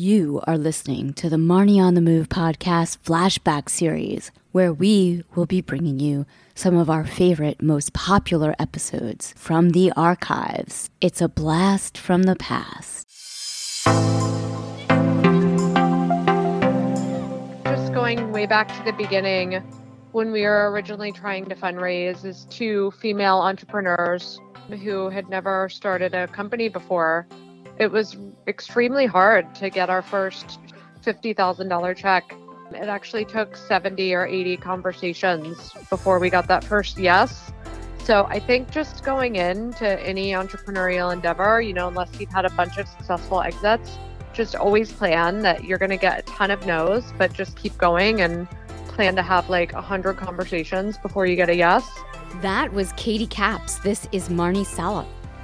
You are listening to the Marnie on the Move podcast flashback series, where we will be bringing you some of our favorite, most popular episodes from the archives. It's a blast from the past. Just going way back to the beginning, when we were originally trying to fundraise, as two female entrepreneurs who had never started a company before it was extremely hard to get our first $50,000 check. It actually took 70 or 80 conversations before we got that first yes. So I think just going into any entrepreneurial endeavor, you know, unless you've had a bunch of successful exits, just always plan that you're going to get a ton of no's, but just keep going and plan to have like 100 conversations before you get a yes. That was Katie Kaps. This is Marnie Salup.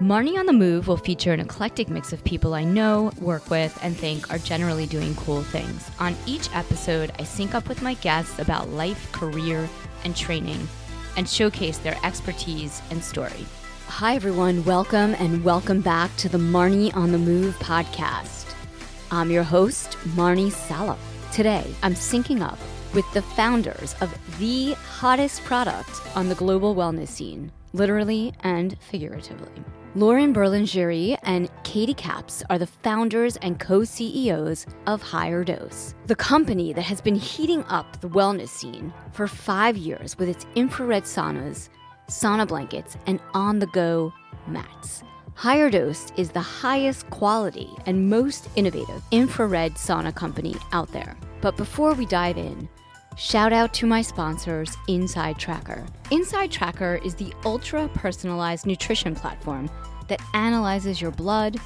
Marnie on the Move will feature an eclectic mix of people I know, work with, and think are generally doing cool things. On each episode, I sync up with my guests about life, career, and training, and showcase their expertise and story. Hi, everyone. Welcome and welcome back to the Marnie on the Move podcast. I'm your host, Marnie Salup. Today, I'm syncing up with the founders of the hottest product on the global wellness scene, literally and figuratively. Lauren Berlingeri and Katie Kaps are the founders and co CEOs of Higher Dose, the company that has been heating up the wellness scene for five years with its infrared saunas, sauna blankets, and on the go mats. Higher Dose is the highest quality and most innovative infrared sauna company out there. But before we dive in, Shout out to my sponsors, Inside Tracker. Inside Tracker is the ultra personalized nutrition platform that analyzes your blood,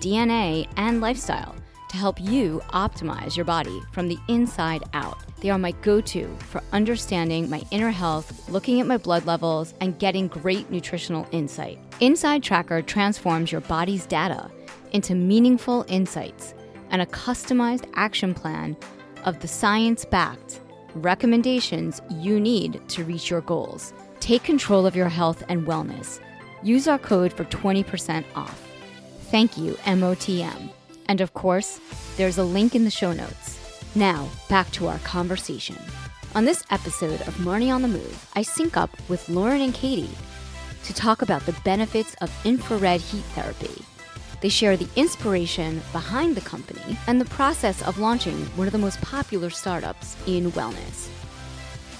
DNA, and lifestyle to help you optimize your body from the inside out. They are my go to for understanding my inner health, looking at my blood levels, and getting great nutritional insight. Inside Tracker transforms your body's data into meaningful insights and a customized action plan of the science backed recommendations you need to reach your goals. Take control of your health and wellness. Use our code for 20% off. Thank you, MOTM. And of course, there's a link in the show notes. Now, back to our conversation. On this episode of Marnie on the Move, I sync up with Lauren and Katie to talk about the benefits of infrared heat therapy. They share the inspiration behind the company and the process of launching one of the most popular startups in wellness.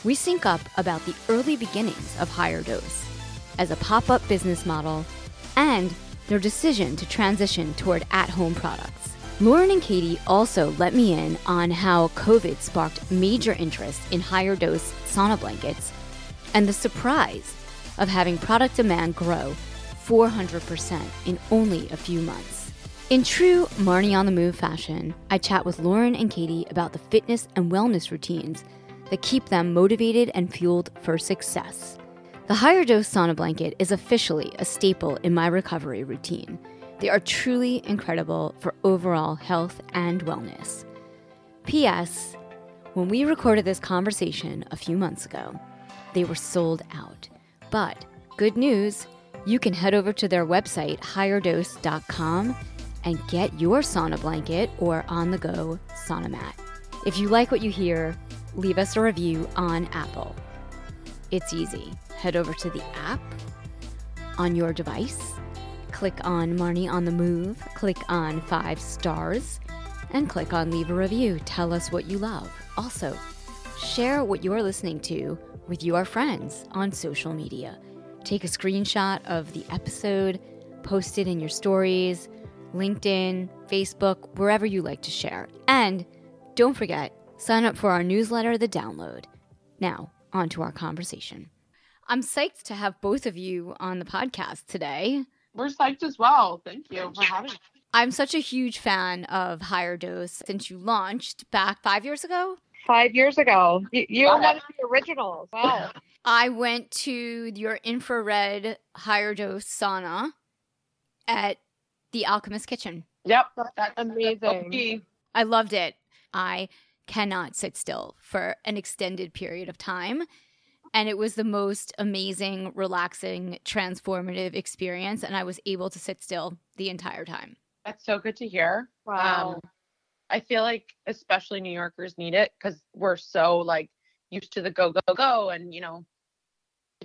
We sync up about the early beginnings of Higher Dose as a pop up business model and their decision to transition toward at home products. Lauren and Katie also let me in on how COVID sparked major interest in higher dose sauna blankets and the surprise of having product demand grow 400% in only a few months. In true Marnie on the Move fashion, I chat with Lauren and Katie about the fitness and wellness routines that keep them motivated and fueled for success. The higher dose sauna blanket is officially a staple in my recovery routine. They are truly incredible for overall health and wellness. P.S. When we recorded this conversation a few months ago, they were sold out. But good news, you can head over to their website, higherdose.com, and get your sauna blanket or on the go sauna mat. If you like what you hear, leave us a review on Apple. It's easy. Head over to the app on your device, click on Marnie on the Move, click on five stars, and click on leave a review. Tell us what you love. Also, share what you're listening to with your friends on social media. Take a screenshot of the episode, post it in your stories, LinkedIn, Facebook, wherever you like to share. And don't forget, sign up for our newsletter, The Download. Now, on to our conversation. I'm psyched to have both of you on the podcast today. We're psyched as well. Thank you for having me. I'm such a huge fan of Higher Dose since you launched back five years ago. Five years ago. You, you are one of the originals. Wow. I went to your infrared higher dose sauna at the Alchemist Kitchen. Yep, that's amazing. I loved it. I cannot sit still for an extended period of time. And it was the most amazing, relaxing, transformative experience. And I was able to sit still the entire time. That's so good to hear. Wow. Um, I feel like especially New Yorkers need it because we're so like used to the go go go and you know the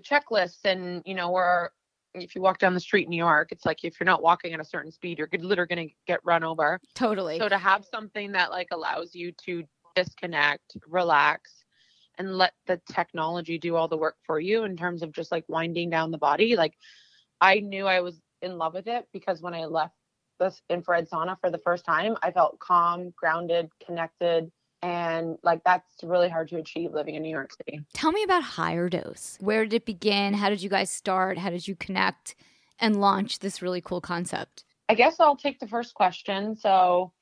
checklists and you know we're if you walk down the street in New York, it's like if you're not walking at a certain speed, you're literally going to get run over. Totally. So to have something that like allows you to disconnect, relax, and let the technology do all the work for you in terms of just like winding down the body, like I knew I was in love with it because when I left this infrared sauna for the first time, I felt calm, grounded, connected. And like that's really hard to achieve living in New York City. Tell me about Higher Dose. Where did it begin? How did you guys start? How did you connect and launch this really cool concept? I guess I'll take the first question. So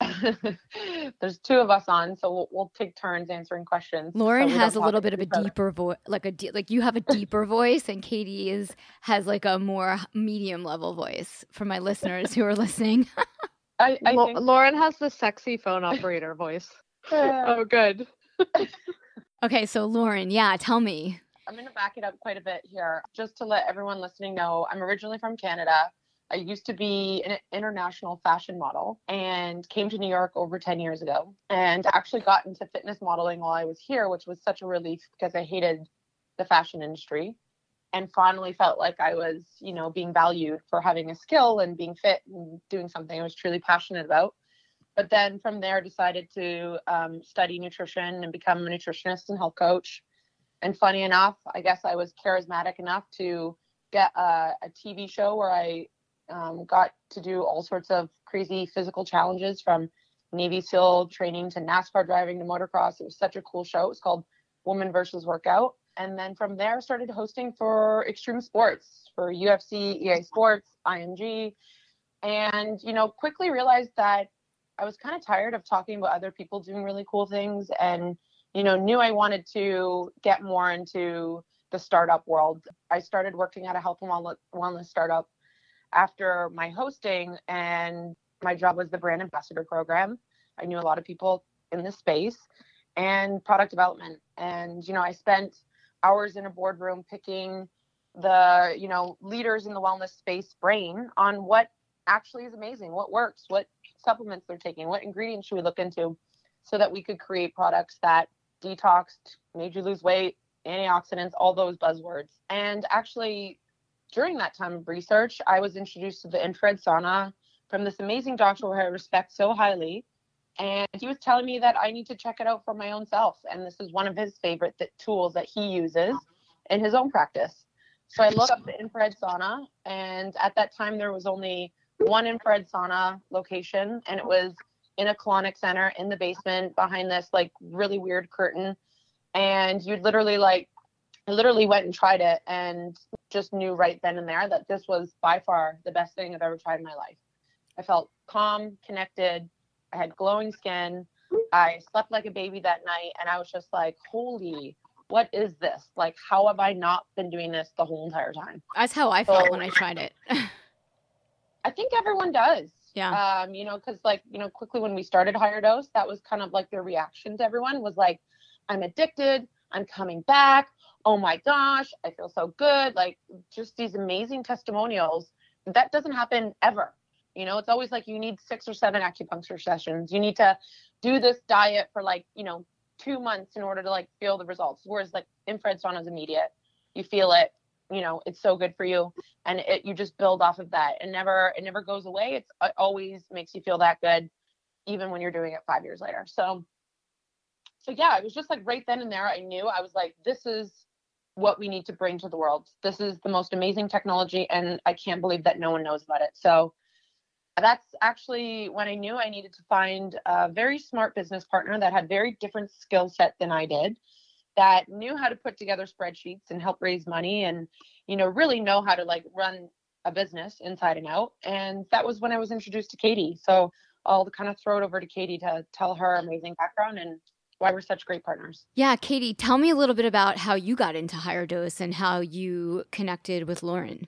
there's two of us on, so we'll, we'll take turns answering questions. Lauren so has a little bit of a deeper voice, like a de- like you have a deeper voice, and Katie is has like a more medium level voice. For my listeners who are listening, I, I think, Lauren has the sexy phone operator voice. Uh, oh, good. okay. So Lauren, yeah, tell me. I'm going to back it up quite a bit here just to let everyone listening know I'm originally from Canada. I used to be an international fashion model and came to New York over 10 years ago and actually got into fitness modeling while I was here, which was such a relief because I hated the fashion industry and finally felt like I was, you know, being valued for having a skill and being fit and doing something I was truly passionate about. But then from there, decided to um, study nutrition and become a nutritionist and health coach. And funny enough, I guess I was charismatic enough to get a, a TV show where I um, got to do all sorts of crazy physical challenges from Navy SEAL training to NASCAR driving to motocross. It was such a cool show. It was called Woman versus Workout. And then from there, started hosting for extreme sports for UFC, EA Sports, IMG, and you know, quickly realized that I was kind of tired of talking about other people doing really cool things, and you know, knew I wanted to get more into the startup world. I started working at a health and wellness startup after my hosting and my job was the brand ambassador program. I knew a lot of people in this space and product development. And, you know, I spent hours in a boardroom picking the, you know, leaders in the wellness space brain on what actually is amazing, what works, what supplements they're taking, what ingredients should we look into so that we could create products that detoxed, made you lose weight, antioxidants, all those buzzwords. And actually during that time of research, I was introduced to the infrared sauna from this amazing doctor who I respect so highly. And he was telling me that I need to check it out for my own self. And this is one of his favorite th- tools that he uses in his own practice. So I looked up the infrared sauna. And at that time, there was only one in infrared sauna location. And it was in a colonic center in the basement behind this like really weird curtain. And you'd literally like I literally went and tried it and just knew right then and there that this was by far the best thing I've ever tried in my life. I felt calm, connected. I had glowing skin. I slept like a baby that night. And I was just like, holy, what is this? Like, how have I not been doing this the whole entire time? That's how I felt when I tried it. I think everyone does. Yeah. Um, you know, because like, you know, quickly when we started higher dose, that was kind of like their reaction to everyone was like, I'm addicted. I'm coming back oh my gosh, I feel so good. Like just these amazing testimonials. That doesn't happen ever. You know, it's always like you need six or seven acupuncture sessions. You need to do this diet for like, you know, two months in order to like feel the results. Whereas like infrared sauna is immediate. You feel it, you know, it's so good for you. And it you just build off of that. It never it never goes away. It's it always makes you feel that good, even when you're doing it five years later. So so yeah, it was just like right then and there. I knew I was like, this is what we need to bring to the world. This is the most amazing technology, and I can't believe that no one knows about it. So that's actually when I knew I needed to find a very smart business partner that had very different skill set than I did, that knew how to put together spreadsheets and help raise money, and you know really know how to like run a business inside and out. And that was when I was introduced to Katie. So I'll kind of throw it over to Katie to tell her amazing background and why we're such great partners. Yeah, Katie, tell me a little bit about how you got into Higher Dose and how you connected with Lauren.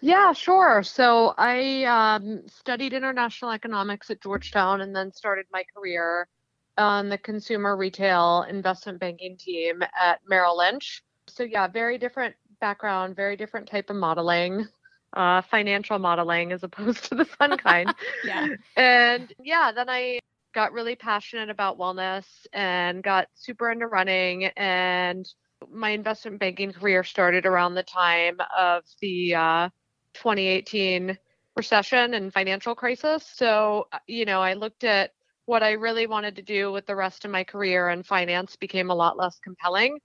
Yeah, sure. So I um, studied international economics at Georgetown and then started my career on the consumer retail investment banking team at Merrill Lynch. So, yeah, very different background, very different type of modeling, uh, financial modeling as opposed to the fun kind. yeah. And yeah, then I got really passionate about wellness and got super into running. And my investment banking career started around the time of the uh, 2018 recession and financial crisis. So, uh, you know, I looked at what I really wanted to do with the rest of my career, and finance became a lot less compelling.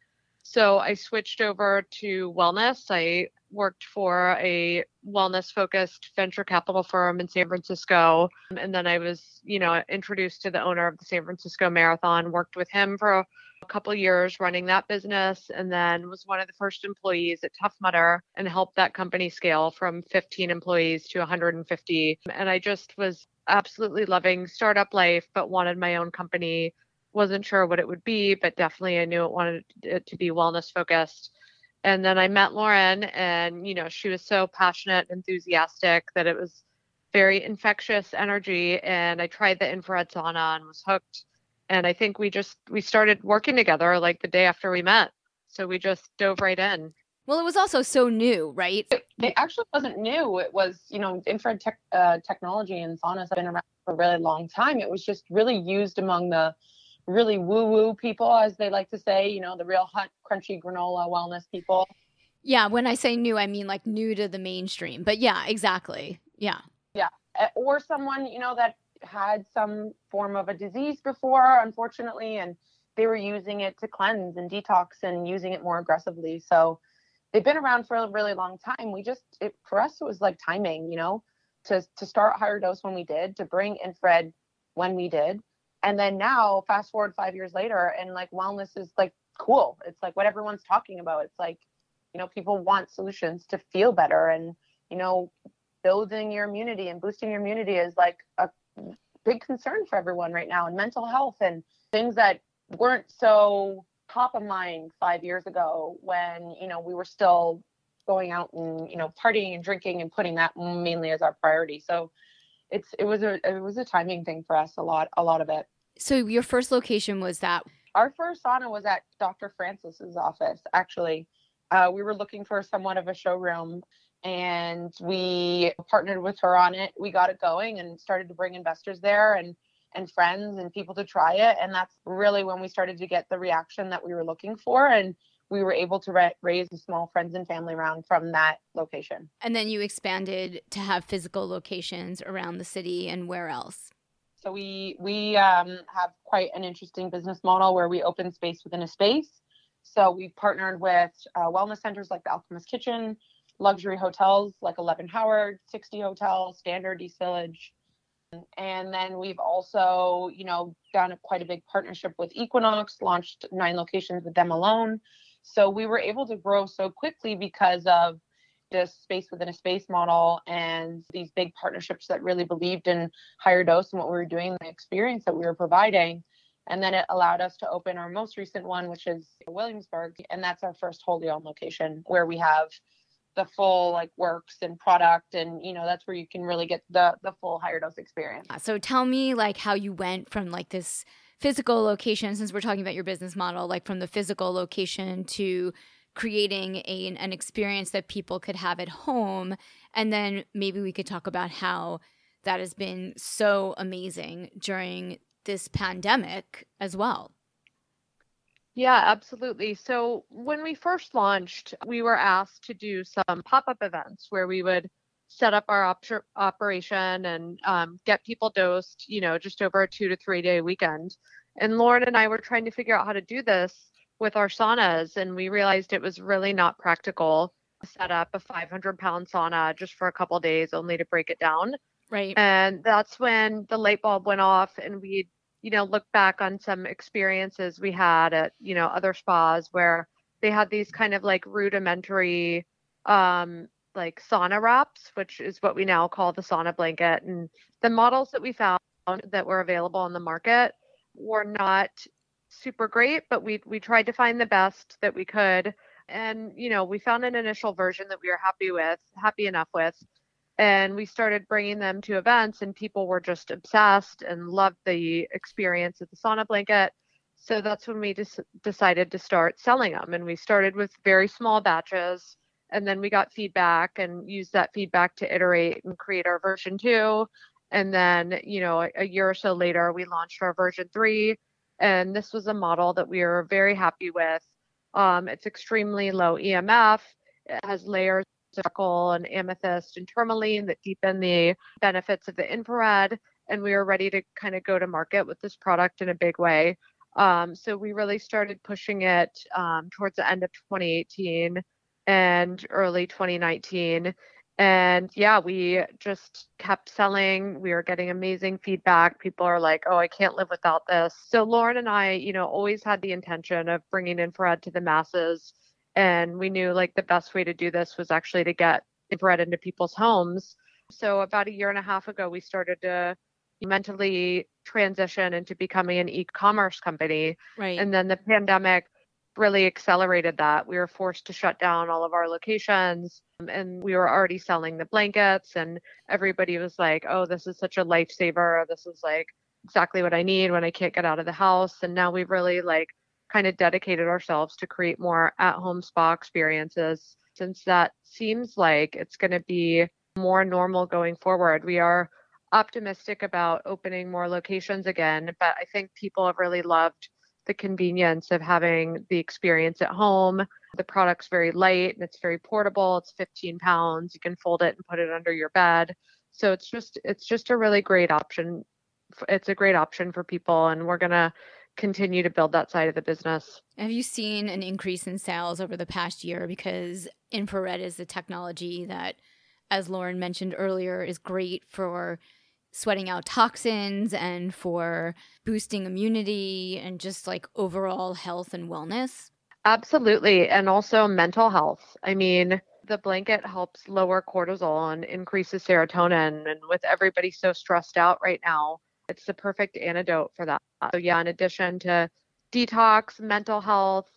So I switched over to wellness. I worked for a wellness focused venture capital firm in San Francisco. And then I was, you know, introduced to the owner of the San Francisco Marathon, worked with him for a couple years running that business, and then was one of the first employees at Tough Mudder and helped that company scale from 15 employees to 150. And I just was absolutely loving startup life, but wanted my own company. Wasn't sure what it would be, but definitely I knew it wanted it to be wellness focused. And then I met Lauren, and you know, she was so passionate, enthusiastic that it was very infectious energy. And I tried the infrared sauna and was hooked. And I think we just we started working together like the day after we met. So we just dove right in. Well, it was also so new, right? It, it actually wasn't new. It was, you know, infrared tech, uh, technology and saunas have been around for a really long time. It was just really used among the really woo woo people, as they like to say, you know, the real hot, crunchy granola wellness people. Yeah, when I say new, I mean like new to the mainstream. But yeah, exactly. Yeah. Yeah. Or someone, you know, that had some form of a disease before, unfortunately, and they were using it to cleanse and detox and using it more aggressively. So, they've been around for a really long time. We just it, for us it was like timing, you know, to to start higher dose when we did, to bring infrared when we did, and then now fast forward five years later, and like wellness is like cool. It's like what everyone's talking about. It's like you know people want solutions to feel better, and you know building your immunity and boosting your immunity is like a big concern for everyone right now, and mental health and things that weren't so top of mind five years ago when you know we were still going out and you know partying and drinking and putting that mainly as our priority. So it's it was a it was a timing thing for us a lot a lot of it. So your first location was that? Our first sauna was at dr francis's office actually. Uh, we were looking for somewhat of a showroom and we partnered with her on it. We got it going and started to bring investors there and and friends and people to try it. And that's really when we started to get the reaction that we were looking for. And we were able to ra- raise a small friends and family round from that location. And then you expanded to have physical locations around the city and where else? So we we um, have quite an interesting business model where we open space within a space. So we've partnered with uh, wellness centers like the Alchemist Kitchen, luxury hotels like 11 Howard, 60 Hotel, Standard East Village, and then we've also, you know, done a, quite a big partnership with Equinox, launched nine locations with them alone. So we were able to grow so quickly because of this space within a space model and these big partnerships that really believed in higher dose and what we were doing, the experience that we were providing. And then it allowed us to open our most recent one, which is Williamsburg. And that's our first wholly owned location where we have the full like works and product and you know that's where you can really get the the full higher dose experience. So tell me like how you went from like this physical location since we're talking about your business model like from the physical location to creating a, an experience that people could have at home and then maybe we could talk about how that has been so amazing during this pandemic as well yeah, absolutely. So when we first launched, we were asked to do some pop up events where we would set up our op- operation and um, get people dosed, you know, just over a two to three day weekend. And Lauren and I were trying to figure out how to do this with our saunas, and we realized it was really not practical to set up a 500 pound sauna just for a couple days only to break it down. Right. And that's when the light bulb went off, and we you know, look back on some experiences we had at, you know, other spas where they had these kind of like rudimentary um like sauna wraps, which is what we now call the sauna blanket. And the models that we found that were available on the market were not super great, but we we tried to find the best that we could. And you know, we found an initial version that we were happy with, happy enough with. And we started bringing them to events, and people were just obsessed and loved the experience of the sauna blanket. So that's when we just decided to start selling them. And we started with very small batches and then we got feedback and used that feedback to iterate and create our version two and then you know a, a, year or so later we launched our version three and this was a model that we were very happy with um, it's extremely low emf it has layers charcoal and amethyst and tourmaline that deepen the benefits of the infrared and we were ready to kind of go to market with this product in a big way um, so we really started pushing it um, towards the end of 2018 and early 2019. And yeah, we just kept selling. We were getting amazing feedback. People are like, oh, I can't live without this. So Lauren and I, you know, always had the intention of bringing infrared to the masses. And we knew like the best way to do this was actually to get infrared into people's homes. So about a year and a half ago, we started to mentally transition into becoming an e-commerce company. Right. And then the pandemic really accelerated that. We were forced to shut down all of our locations and we were already selling the blankets and everybody was like, "Oh, this is such a lifesaver. This is like exactly what I need when I can't get out of the house." And now we've really like kind of dedicated ourselves to create more at-home spa experiences since that seems like it's going to be more normal going forward. We are optimistic about opening more locations again, but I think people have really loved the convenience of having the experience at home. The product's very light and it's very portable. It's 15 pounds. You can fold it and put it under your bed. So it's just it's just a really great option. It's a great option for people, and we're gonna continue to build that side of the business. Have you seen an increase in sales over the past year because infrared is the technology that, as Lauren mentioned earlier, is great for sweating out toxins and for boosting immunity and just like overall health and wellness? Absolutely. And also mental health. I mean, the blanket helps lower cortisol and increases serotonin. And with everybody so stressed out right now, it's the perfect antidote for that. So, yeah, in addition to detox, mental health,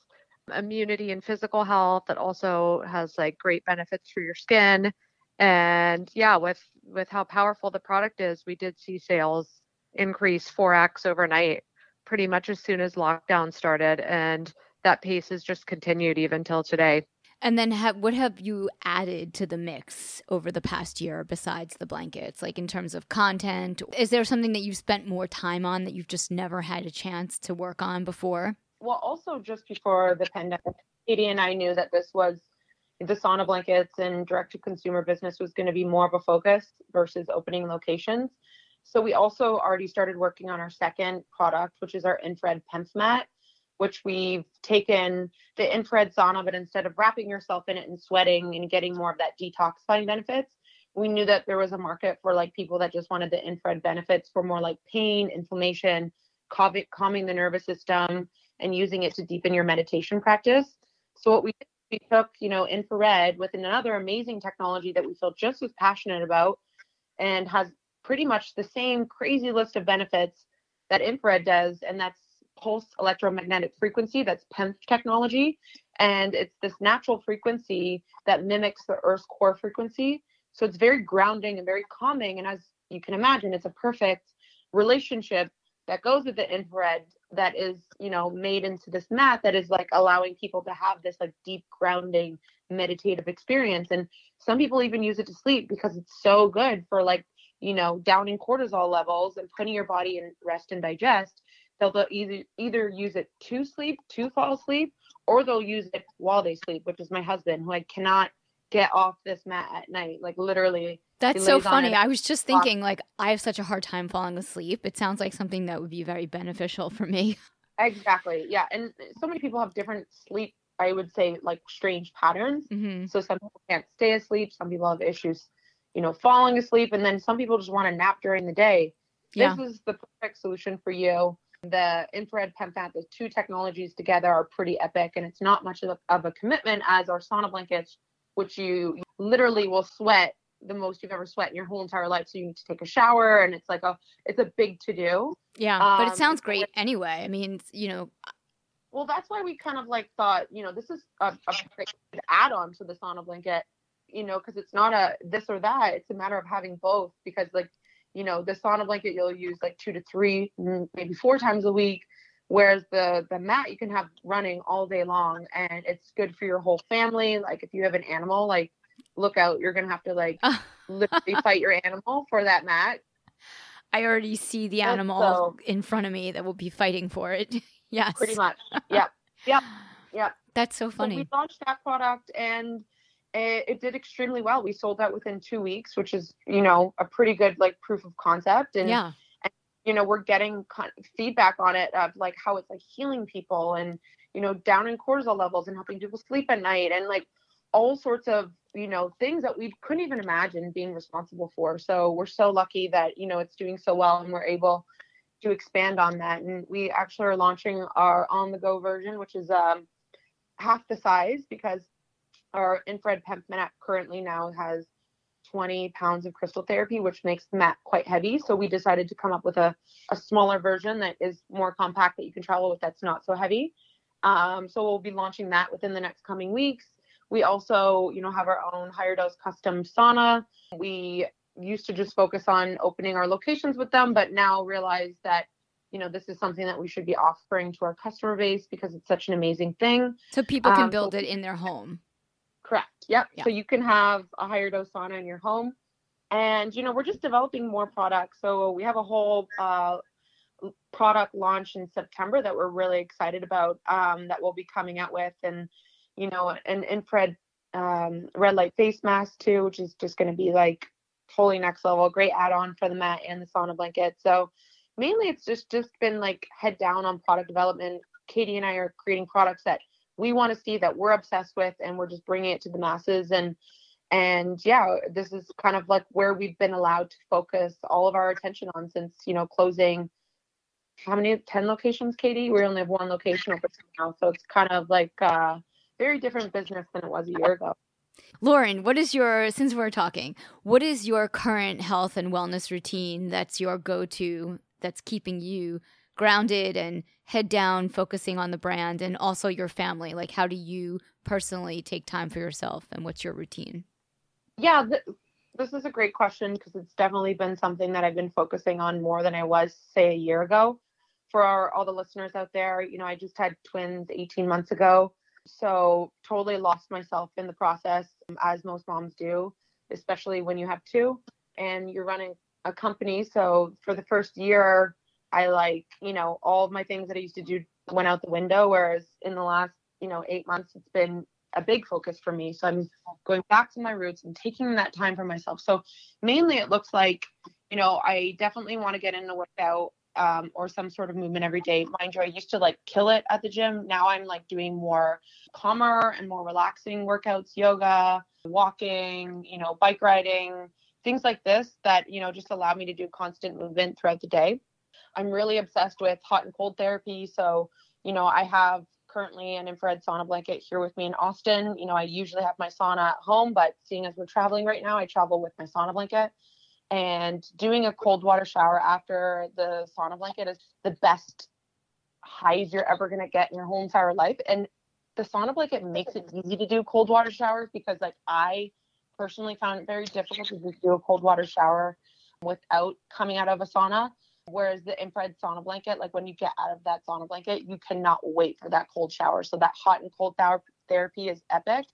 immunity, and physical health, it also has like great benefits for your skin and yeah with with how powerful the product is we did see sales increase 4x overnight pretty much as soon as lockdown started and that pace has just continued even till today and then have, what have you added to the mix over the past year besides the blankets? Like in terms of content is there something that you've spent more time on that you've just never had a chance to work on before? Well also just before the pandemic katie and i knew that this was the sauna blankets and direct to consumer business was going to be more of a focus versus opening locations. So we also already started working on our second product, which is our infrared PEMF mat, which we've taken the infrared sauna, but instead of wrapping yourself in it and sweating and getting more of that detoxifying benefits, we knew that there was a market for like people that just wanted the infrared benefits for more like pain, inflammation, calming the nervous system, and using it to deepen your meditation practice. So what we did we took, you know, infrared with another amazing technology that we feel just as passionate about and has pretty much the same crazy list of benefits that infrared does, and that's pulse electromagnetic frequency, that's PEMF technology. And it's this natural frequency that mimics the Earth's core frequency. So it's very grounding and very calming. And as you can imagine, it's a perfect relationship that goes with the infrared that is you know made into this mat that is like allowing people to have this like deep grounding meditative experience and some people even use it to sleep because it's so good for like you know downing cortisol levels and putting your body in rest and digest they'll, they'll either either use it to sleep to fall asleep or they'll use it while they sleep which is my husband who i cannot get off this mat at night like literally that's so funny. I was just thinking, like, I have such a hard time falling asleep. It sounds like something that would be very beneficial for me. Exactly. Yeah. And so many people have different sleep, I would say, like strange patterns. Mm-hmm. So some people can't stay asleep. Some people have issues, you know, falling asleep. And then some people just want to nap during the day. Yeah. This is the perfect solution for you. The infrared PEMF mat, the two technologies together are pretty epic. And it's not much of a, of a commitment as our sauna blankets, which you literally will sweat the most you've ever sweat in your whole entire life. So you need to take a shower and it's like a it's a big to do. Yeah. but it Um, sounds great anyway. I mean, you know, Well, that's why we kind of like thought, you know, this is a, a great add-on to the sauna blanket, you know, because it's not a this or that. It's a matter of having both. Because like, you know, the sauna blanket you'll use like two to three, maybe four times a week, whereas the the mat you can have running all day long, and it's good for your whole family. Like if you have an animal, like look out, you're gonna have to like literally fight your animal for that mat. I already see the animal so- in front of me that will be fighting for it. yes. Pretty much. Yep. Yep. Yep. That's so So funny. we launched that product and it, it did extremely well. We sold out within two weeks, which is, you know, a pretty good like proof of concept. And, yeah. you know, we're getting con- feedback on it of like how it's like healing people and, you know, down in cortisol levels and helping people sleep at night and like all sorts of, you know, things that we couldn't even imagine being responsible for. So we're so lucky that, you know, it's doing so well and we're able to expand on that. And we actually are launching our on the go version, which is um, half the size because our infrared PEMF mat currently now has 20 pounds of crystal therapy, which makes the mat quite heavy. So we decided to come up with a, a smaller version that is more compact that you can travel with that's not so heavy. Um, so we'll be launching that within the next coming weeks. We also, you know, have our own higher dose custom sauna. We used to just focus on opening our locations with them, but now realize that, you know, this is something that we should be offering to our customer base because it's such an amazing thing. So people can um, build it in their home. Correct. Yep. Yeah. So you can have a higher dose sauna in your home. And, you know, we're just developing more products. So we have a whole uh, product launch in September that we're really excited about um, that we'll be coming out with. And, you know, an infrared um, red light face mask too, which is just going to be like totally next level, great add on for the mat and the sauna blanket. So mainly it's just just been like head down on product development. Katie and I are creating products that we want to see that we're obsessed with and we're just bringing it to the masses. And and yeah this is kind of like where we've been allowed to focus all of our attention on since you know closing how many 10 locations katie? We only have one location open now so it's kind of like uh very different business than it was a year ago. Lauren, what is your, since we're talking, what is your current health and wellness routine that's your go to that's keeping you grounded and head down, focusing on the brand and also your family? Like, how do you personally take time for yourself and what's your routine? yeah th- this is a great question because it's definitely been something that i've been focusing on more than i was say a year ago for our, all the listeners out there you know i just had twins 18 months ago so totally lost myself in the process as most moms do especially when you have two and you're running a company so for the first year i like you know all of my things that i used to do went out the window whereas in the last you know eight months it's been a big focus for me. So i'm going back to my roots and taking that time for myself. So mainly it looks like you know i definitely want to get in a workout um, or some sort of movement every day. Mind you i used to like kill it at the gym. Now i'm like doing more calmer and more relaxing workouts yoga walking you know bike riding things like this that you know just allow me to do constant movement throughout the day i'm really obsessed with hot and cold therapy. So you know i have currently an infrared sauna blanket here with me in austin. You know i usually have my sauna at home but seeing as we're traveling right now i travel with my sauna blanket. And doing a cold water shower after the sauna blanket is the best highs you're ever going to get in your whole entire life. And the sauna blanket makes it easy to do cold water showers because like i personally found it very difficult to just do a cold water shower without coming out of a sauna whereas the infrared sauna blanket like when you get out of that sauna blanket you cannot wait for that cold shower. So that hot and cold ther- therapy is epic.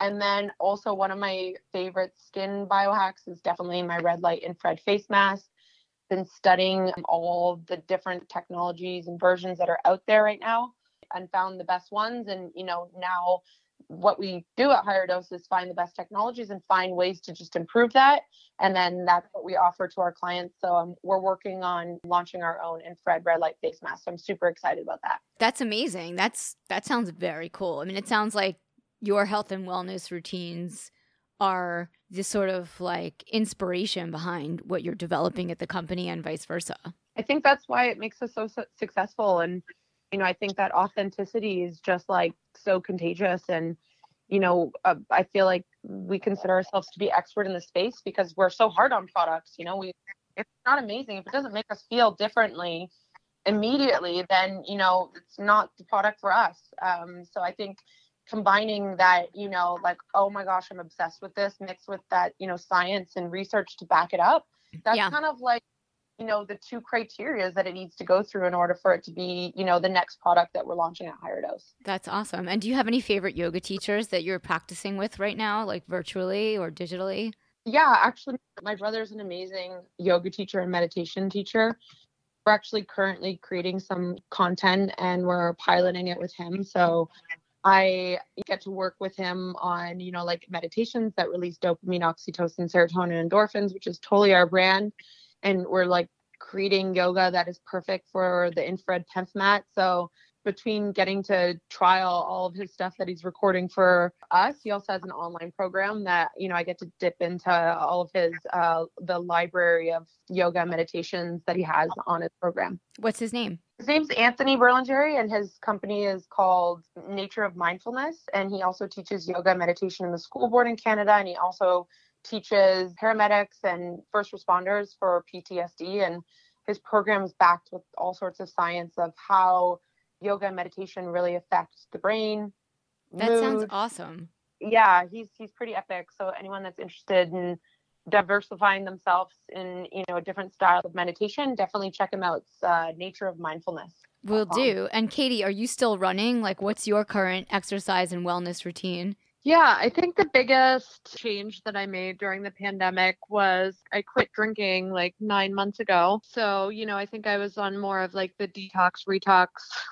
And then also one of my favorite skin biohacks is definitely my red light infrared face mask. Been studying all the different technologies and versions that are out there right now and found the best ones. And you know now what we do at higher dose is find the best technologies and find ways to just improve that and then that's what we offer to our clients so um, we're working on launching our own infrared red light face mask so i'm super excited about that That's amazing. That's that sounds very cool. I mean, it sounds like your health and wellness routines are the sort of like inspiration behind what you're developing at the company and vice versa. I think that's why it makes us so su- successful. And, you know, I think that authenticity is just like so contagious. And, you know, uh, I feel like we consider ourselves to be expert in the space because we're so hard on products. You know, we it's not amazing if it doesn't make us feel differently immediately, then you know it's not the product for us. Um, so I think combining that, you know, like oh my gosh, I'm obsessed with this, mixed with that, you know, science and research to back it up. That's yeah. kind of like you know the two criteria that it needs to go through in order for it to be you know the next product that we're launching at higher dose. That's awesome. And do you have any favorite yoga teachers that you're practicing with right now like virtually or digitally? Yeah actually my brother's an amazing yoga teacher and meditation teacher. We're actually currently creating some content and we're piloting it with him. So I get to work with him on, you know, like meditations that release dopamine, oxytocin, serotonin, endorphins, which is totally our brand and we're like creating yoga that is perfect for the infrared PEMF mat. So between getting to trial all of his stuff that he's recording for us, he also has an online program that you know I get to dip into all of his uh, the library of yoga meditations that he has on his program. What's his name? His name's Anthony Berlingeri, and his company is called Nature of Mindfulness. And he also teaches yoga meditation in the school board in Canada, and he also teaches paramedics and first responders for PTSD. And his program is backed with all sorts of science of how yoga and meditation really affects the brain. That mood. sounds awesome. Yeah, he's he's pretty epic. So anyone that's interested in diversifying themselves in you know a different style of meditation, definitely check him out. It's uh, Nature of Mindfulness. Will do. And Katie, are you still running? Like, what's your current exercise and wellness routine? Yeah, I think the biggest change that I made during the pandemic was I quit drinking like nine months ago. So, you know, I think I was on more of like the detox, retox,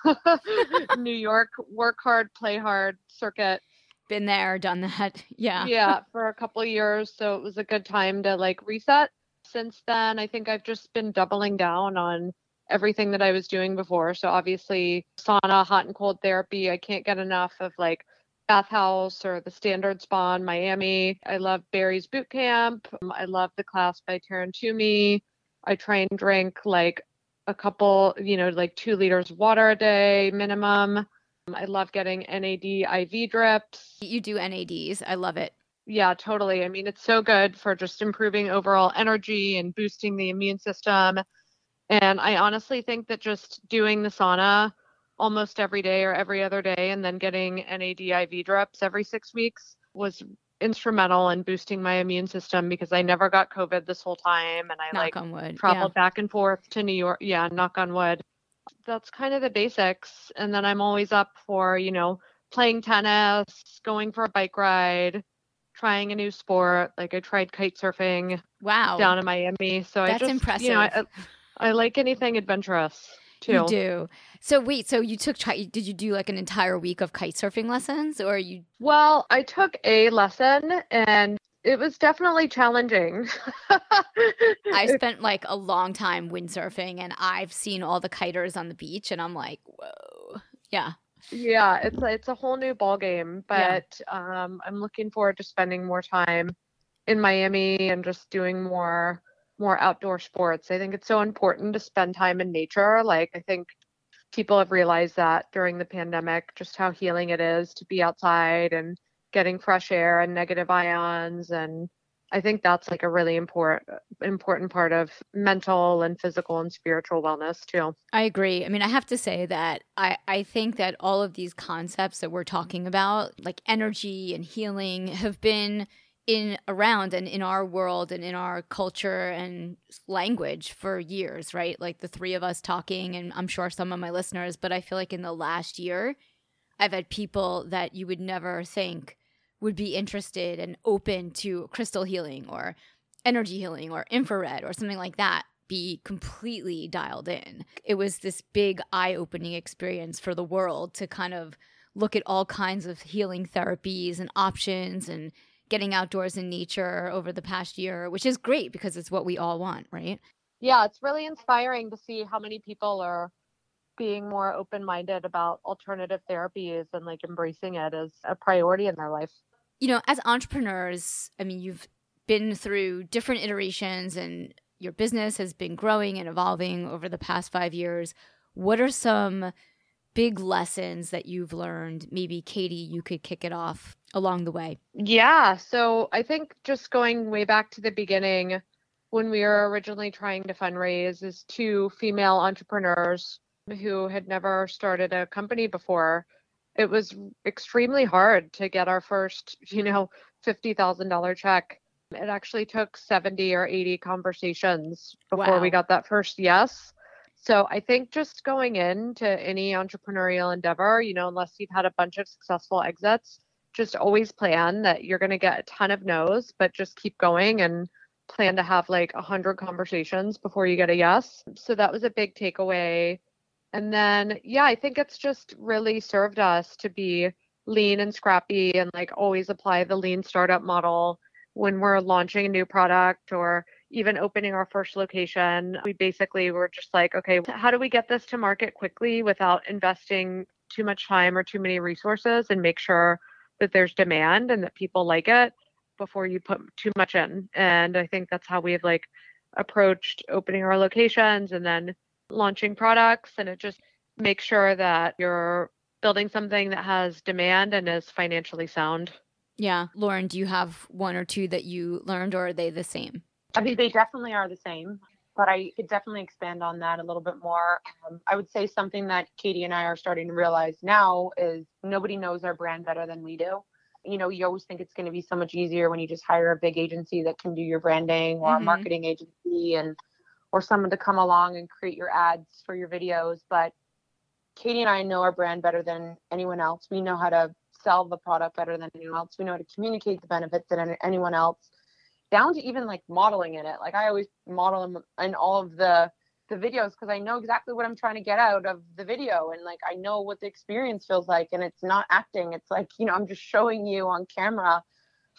New York, work hard, play hard circuit. Been there, done that. Yeah. Yeah, for a couple years. So it was a good time to like reset. Since then, I think I've just been doubling down on everything that I was doing before. So obviously, sauna, hot and cold therapy. I can't get enough of like Bathhouse or the Standard Spa in Miami. I love Barry's Boot Camp. Um, I love the class by Taryn Toomey. I try and drink like a couple, you know, like two liters of water a day minimum. Um, I love getting NAD IV drips. You do NADs. I love it. Yeah, totally. I mean, it's so good for just improving overall energy and boosting the immune system. And I honestly think that just doing the sauna almost every day or every other day and then getting NAD IV drips every six weeks was instrumental in boosting my immune system because I never got COVID this whole time and I knock like traveled yeah. back and forth to New York. Yeah, knock on wood. That's kind of the basics. And then I'm always up for, you know, playing tennis, going for a bike ride, trying a new sport. Like I tried kite surfing. Wow. Down in Miami. So That's I just, impressive. You know, I, I like anything adventurous too. You do. So wait, so you took did you do like an entire week of kite surfing lessons or you Well, I took a lesson and it was definitely challenging. I spent like a long time windsurfing and I've seen all the kiters on the beach and I'm like, "Whoa." Yeah. Yeah, it's it's a whole new ball game, but yeah. um I'm looking forward to spending more time in Miami and just doing more more outdoor sports. I think it's so important to spend time in nature. Like, I think people have realized that during the pandemic, just how healing it is to be outside and getting fresh air and negative ions. And I think that's like a really important important part of mental and physical and spiritual wellness too. I agree. I mean, I have to say that I, I think that all of these concepts that we're talking about, like energy and healing, have been in around and in our world and in our culture and language for years, right? Like the three of us talking, and I'm sure some of my listeners, but I feel like in the last year, I've had people that you would never think would be interested and open to crystal healing or energy healing or infrared or something like that be completely dialed in. It was this big eye opening experience for the world to kind of look at all kinds of healing therapies and options and getting outdoors in nature over the past year, which is great because it's what we all want, right? Yeah, it's really inspiring to see how many people are being more open minded about alternative therapies and like embracing it as a priority in their life. You know, as entrepreneurs, I mean, you've been through different iterations and your business has been growing and evolving over the past five years. What are some big lessons that you've learned? Maybe Katie, you could kick it off along the way. Yeah. So I think just going way back to the beginning, when we were originally trying to fundraise, is two female entrepreneurs who had never started a company before. It was extremely hard to get our first, you know, $50,000 check. It actually took 70 or 80 conversations before Wow. we got that first yes. So I think just going into any entrepreneurial endeavor, you know, unless you've had a bunch of successful exits, just always plan that you're going to get a ton of no's, but just keep going and plan to have like a hundred conversations before you get a yes. So that was a big takeaway. And then, yeah, I think it's just really served us to be lean and scrappy and like always apply the lean startup model when we're launching a new product or even opening our first location. We basically were just like, okay, how do we get this to market quickly without investing too much time or too many resources and make sure that there's demand and that people like it before you put too much in. And I think that's how we've like approached opening our locations and then launching products and it just makes sure that you're building something that has demand and is financially sound. Yeah. Lauren, do you have one or two that you learned or are they the same? I mean, they definitely are the same, but I could definitely expand on that a little bit more. Um, I would say something that Katie and I are starting to realize now is nobody knows our brand better than we do. You know, you always think it's going to be so much easier when you just hire a big agency that can do your branding or Mhm. a marketing agency and or someone to come along and create your ads for your videos. But Katie and I know our brand better than anyone else. We know how to sell the product better than anyone else. We know how to communicate the benefits than anyone else down to even like modeling in it. Like I always model them in all of the the videos because I know exactly what I'm trying to get out of the video and like I know what the experience feels like and it's not acting. It's like, you know, I'm just showing you on camera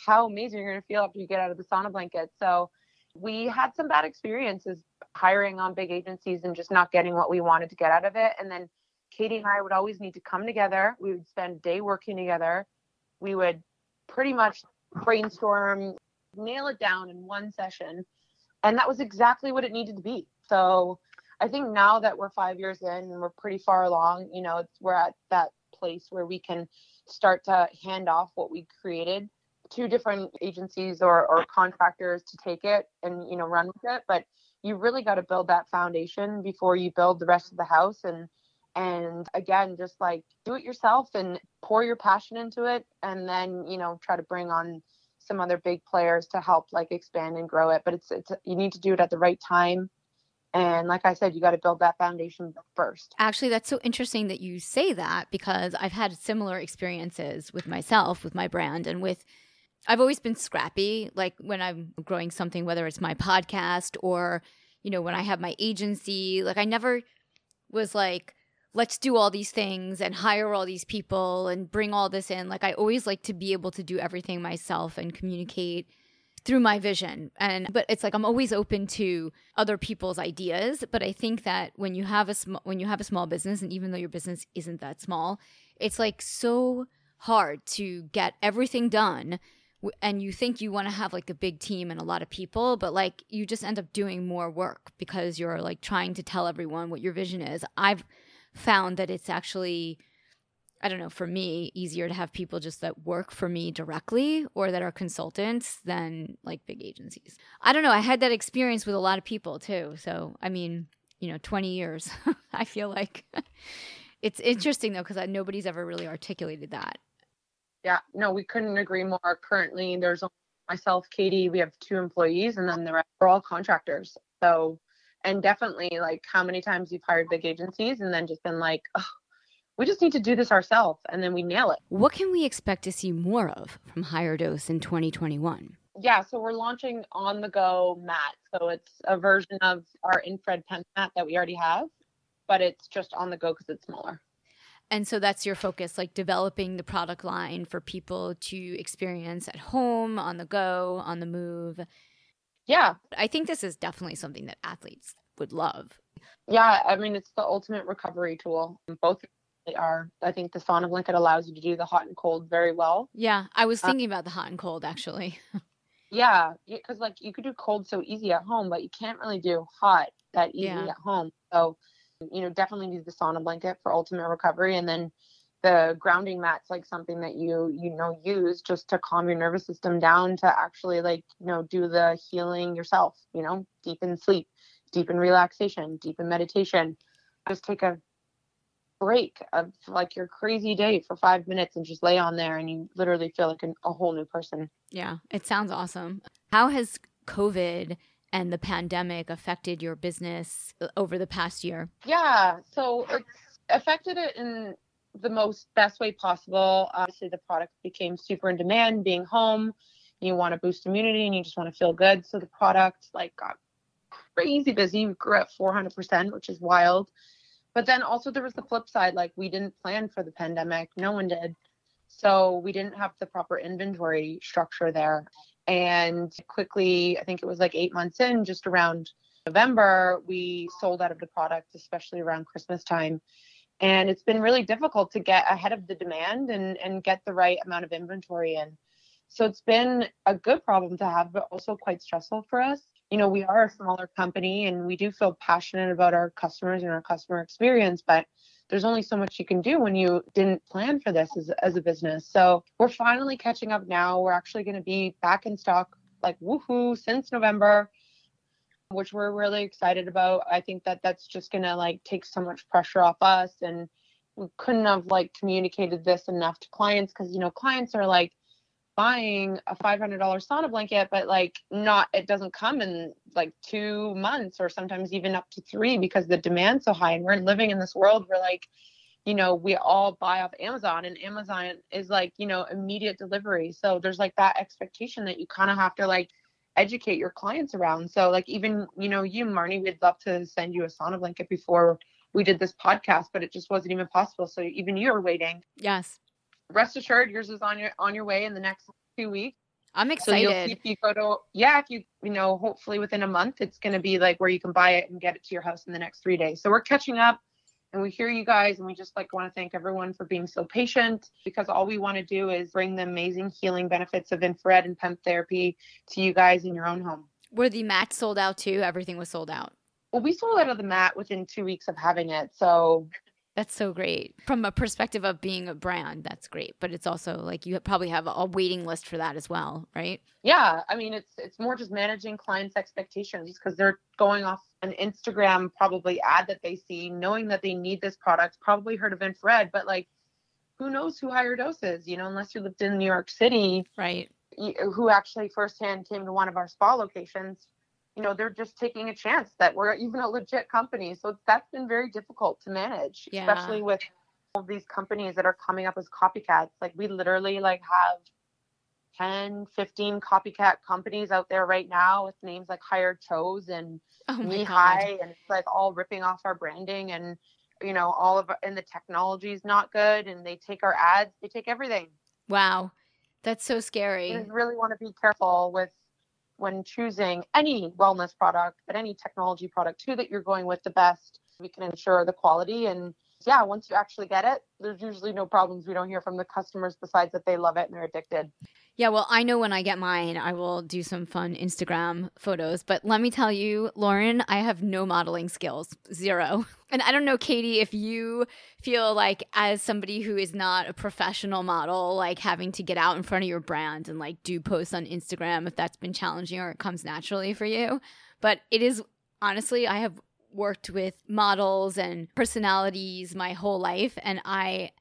how amazing you're going to feel after you get out of the sauna blanket. So we had some bad experiences hiring on big agencies and just not getting what we wanted to get out of it. And then Katie and I would always need to come together. We would spend day working together. We would pretty much brainstorm, nail it down in one session. And that was exactly what it needed to be. So I think now that we're five years in and we're pretty far along, you know, we're at that place where we can start to hand off what we created to different agencies or, or contractors to take it and, you know, run with it. But you really got to build that foundation before you build the rest of the house. And, and again, just like do it yourself and pour your passion into it. And then, you know, try to bring on some other big players to help like expand and grow it. But it's, it's, you need to do it at the right time. And like I said, you got to build that foundation first. Actually, that's so interesting that you say that because I've had similar experiences with myself, with my brand, and with I've always been scrappy. Like when I'm growing something, whether it's my podcast or, you know, when I have my agency, like I never was like, let's do all these things and hire all these people and bring all this in. Like I always like to be able to do everything myself and communicate through my vision. And but it's like i'm always open to other people's ideas. But i think that when you have a when you have a small business and even though your business isn't that small it's like so hard to get everything done. And you think you want to have like a big team and a lot of people but like you just end up doing more work because you're like trying to tell everyone what your vision is. I've found that it's actually I don't know, for me, easier to have people just that work for me directly or that are consultants than like big agencies. I don't know. I had that experience with a lot of people too. So, I mean, you know, 20 years, I feel like it's interesting though, because nobody's ever really articulated that. Yeah, no, we couldn't agree more. Currently, there's only myself, Katie, we have two employees, and then the rest are all contractors. So, and definitely like how many times you've hired big agencies and then just been like, oh, we just need to do this ourselves, and then we nail it. What can we expect to see more of from Higher Dose in 2021? Yeah, so we're launching on the go mat. So it's a version of our infrared PEMF mat that we already have, but it's just on the go because it's smaller. And so that's your focus, like developing the product line for people to experience at home, on the go, on the move. Yeah, I think this is definitely something that athletes would love. yeah. I mean, it's the ultimate recovery tool. Both really are. I think the sauna blanket allows you to do the hot and cold very well. Yeah, I was Uh, thinking about the hot and cold actually. Yeah, because like you could do cold so easy at home, but you can't really do hot that easy Yeah. at home. So You know, definitely need the sauna blanket for ultimate recovery. And then the grounding mat's like something that you, you know, use just to calm your nervous system down to actually like, you know, do the healing yourself, you know, deep in sleep, deep in relaxation, deep in meditation. Just take a break of like your crazy day for five minutes and just lay on there and you literally feel like an, a whole new person. Yeah, it sounds awesome. How has COVID and the pandemic affected your business uh, over the past year? Yeah, so it's affected it in the most best way possible. Obviously, the product became super in demand being home. You want to boost immunity and you just want to feel good. So the product like got crazy busy. We grew at 400%, which is wild. But then also there was the flip side. Like we didn't plan for the pandemic. No one did. So we didn't have the proper inventory structure there. And quickly, I think it was like eight months in, just around November, we sold out of the product, especially around Christmas time. And it's been really difficult to get ahead of the demand and, and get the right amount of inventory in. So it's been a good problem to have, but also quite stressful for us you know, we are a smaller company and we do feel passionate about our customers and our customer experience, but there's only so much you can do when you didn't plan for this as, as a business. So we're finally catching up now. We're actually going to be back in stock like woohoo since November, which we're really excited about. I think that that's just going to like take so much pressure off us and we couldn't have like communicated this enough to clients because you know clients are like buying a $500 sauna blanket but like not it doesn't come in like two months or sometimes even up to three because the demand's so high and we're living in this world where like you know we all buy off amazon and amazon is like you know immediate delivery so there's like that expectation that you kind of have to like educate your clients around so like even you know you marnie we'd love to send you a sauna blanket before we did this podcast but it just wasn't even possible so even you're waiting yes rest assured yours is on your on your way in the next two weeks. I'm excited. So you'll see if you go to yeah, if you you know, hopefully within a month it's gonna be like where you can buy it and get it to your house in the next three days. So we're catching up and we hear you guys and we just like want to thank everyone for being so patient because all we want to do is bring the amazing healing benefits of infrared and PEMF therapy to you guys in your own home. Were the mats sold out too? Everything was sold out. Well, we sold out of the mat within two weeks of having it. So that's so great. From a perspective of being a brand, that's great. But it's also like you probably have a waiting list for that as well, right? Yeah. I mean, it's it's more just managing clients' expectations because they're going off an Instagram probably ad that they see, knowing that they need this product, probably heard of infrared, but like who knows who higher doses, you know, unless you lived in New York City. Right. Who actually firsthand came to one of our spa locations you know they're just taking a chance that we're even a legit company so that's been very difficult to manage yeah. especially with all these companies that are coming up as copycats like we literally like have 10 15 copycat companies out there right now with names like higher Chose and oh knee high and it's like all ripping off our branding and you know all of and the technology is not good and they take our ads they take everything wow that's so scary you really want to be careful with when choosing any wellness product, but any technology product too, that you're going with the best. We can ensure the quality. And yeah, once you actually get it, there's usually no problems. We don't hear from the customers besides that they love it and they're addicted. Yeah, well, I know when I get mine, I will do some fun Instagram photos. But let me tell you, Lauren, I have no modeling skills, zero. And I don't know, Katie, if you feel like, as somebody who is not a professional model, like having to get out in front of your brand and like do posts on Instagram, if that's been challenging or it comes naturally for you. But it is honestly, I have worked with models and personalities my whole life, and I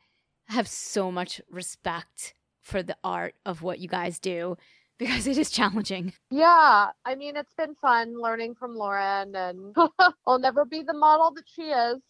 have so much respect for the art of what you guys do because it is challenging. Yeah, I mean, it's been fun learning from Lauren, and I'll never be the model that she is.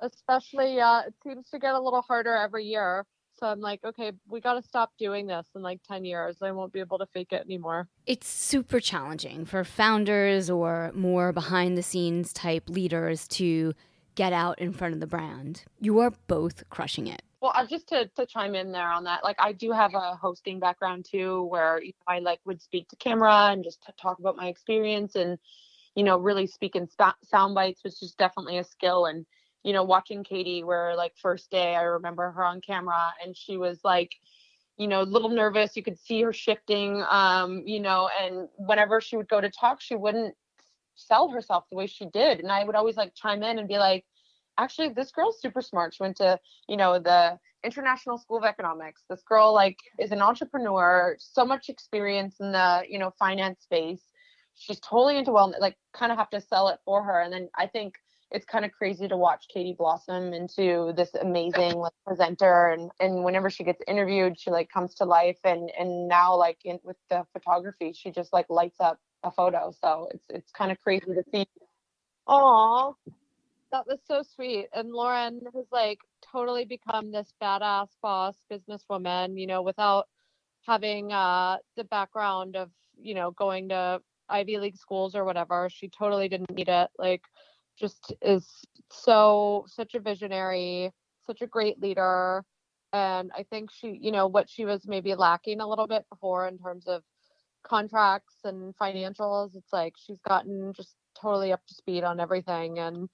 Especially, uh, it seems to get a little harder every year. So I'm like, okay, we got to stop doing this in like 10 years. I won't be able to fake it anymore. It's super challenging for founders or more behind the scenes type leaders to get out in front of the brand. You are both crushing it. Well, uh, just to, to chime in there on that, like I do have a hosting background too, where you know, I like would speak to camera and just talk about my experience and, you know, really speak in sp- sound bites, which is definitely a skill. And, you know, watching Katie, where like first day I remember her on camera and she was like, you know, a little nervous. You could see her shifting, um, you know, and whenever she would go to talk, she wouldn't sell herself the way she did. And I would always like chime in and be like, actually this girl's super smart. She went to, you know, the International School of Economics. This girl like is an entrepreneur, so much experience in the, you know, finance space. She's totally into wellness, like kind of have to sell it for her. And then I think it's kind of crazy to watch Katie blossom into this amazing like, presenter and and whenever she gets interviewed she like comes to life and and now like in with the photography she just like lights up a photo so it's it's kind of crazy to see Oh, that was so sweet. And Lauren has like totally become this badass boss businesswoman, you know, without having uh the background of, you know, going to Ivy League schools or whatever. She totally didn't need it. Like just is so such a visionary, such a great leader. And I think she, you know, what she was maybe lacking a little bit before in terms of contracts and financials, it's like she's gotten just totally up to speed on everything and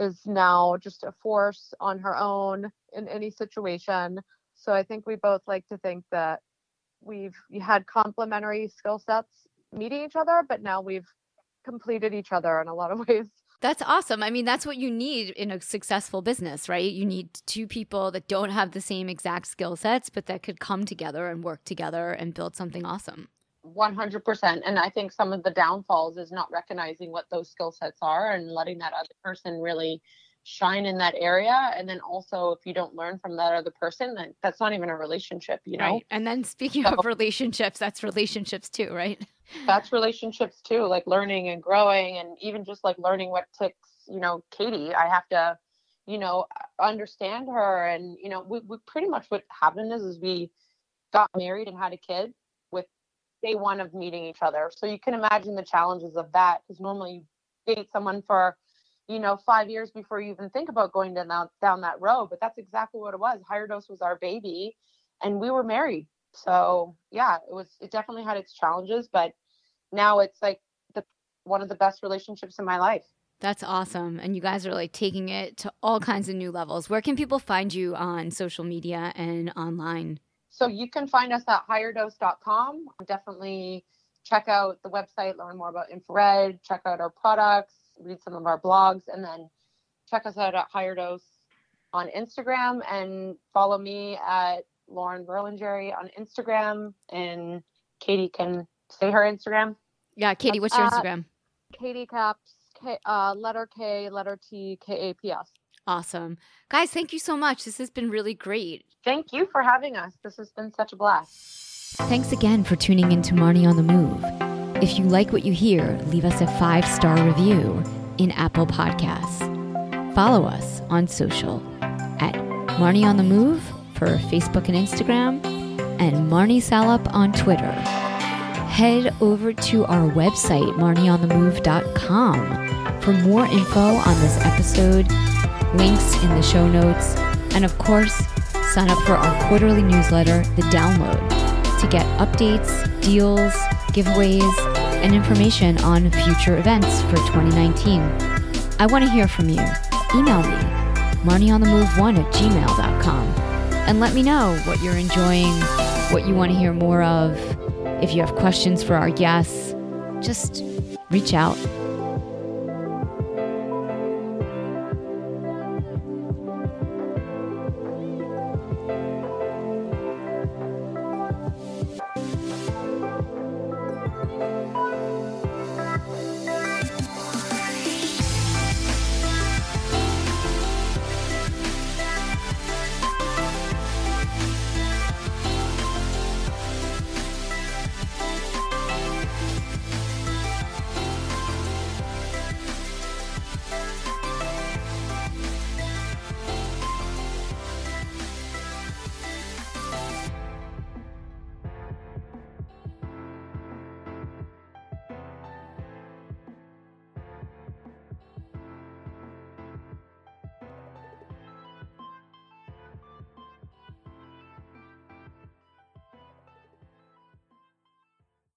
is now just a force on her own in any situation. So I think we both like to think that we've had complementary skill sets meeting each other, but now we've completed each other in a lot of ways. That's awesome. I mean, that's what you need in a successful business, right? You need two people that don't have the same exact skill sets, but that could come together and work together and build something awesome. 100% and i think some of the downfalls is not recognizing what those skill sets are and letting that other person really shine in that area. And then also if you don't learn from that other person then that's not even a relationship you know? Right. and then speaking so, of relationships that's relationships too right? That's relationships too like learning and growing and even just like learning what ticks you know katie. I have to you know understand her and you know we, we pretty much what happened is, is we got married and had a kid day one of meeting each other so you can imagine the challenges of that because normally you date someone for you know, five years before you even think about going down down that road. But that's exactly what it was. Higher Dose was our baby, and we were married. So yeah, it was. It definitely had its challenges, but now it's like the one of the best relationships in my life. That's awesome. And you guys are like taking it to all kinds of new levels. Where can people find you on social media and online? So you can find us at higherdose.com. Definitely check out the website, learn more about infrared, check out our products read some of our blogs, and then check us out at Higher Dose on Instagram and follow me at Lauren Berlingeri on Instagram. And Katie can say her Instagram. Yeah, Katie, what's your Instagram? Katie Kaps, K, uh, letter K, letter T, K A P S. Awesome. Guys, thank you so much. This has been really great. Thank you for having us. This has been such a blast. Thanks again for tuning in to Marnie on the Move. If you like what you hear, leave us a five star review in Apple Podcasts. Follow us on social at Marnie on the Move for Facebook and Instagram, and Marnie Salup on Twitter. Head over to our website, marnieonthemove.com, for more info on this episode, links in the show notes, and of course, sign up for our quarterly newsletter, The Download, to get updates, deals, giveaways, and information on future events for 2019. I want to hear from you. Email me, marnieonthemove1 at gmail.com, and let me know what you're enjoying, what you want to hear more of. If you have questions for our guests, just reach out.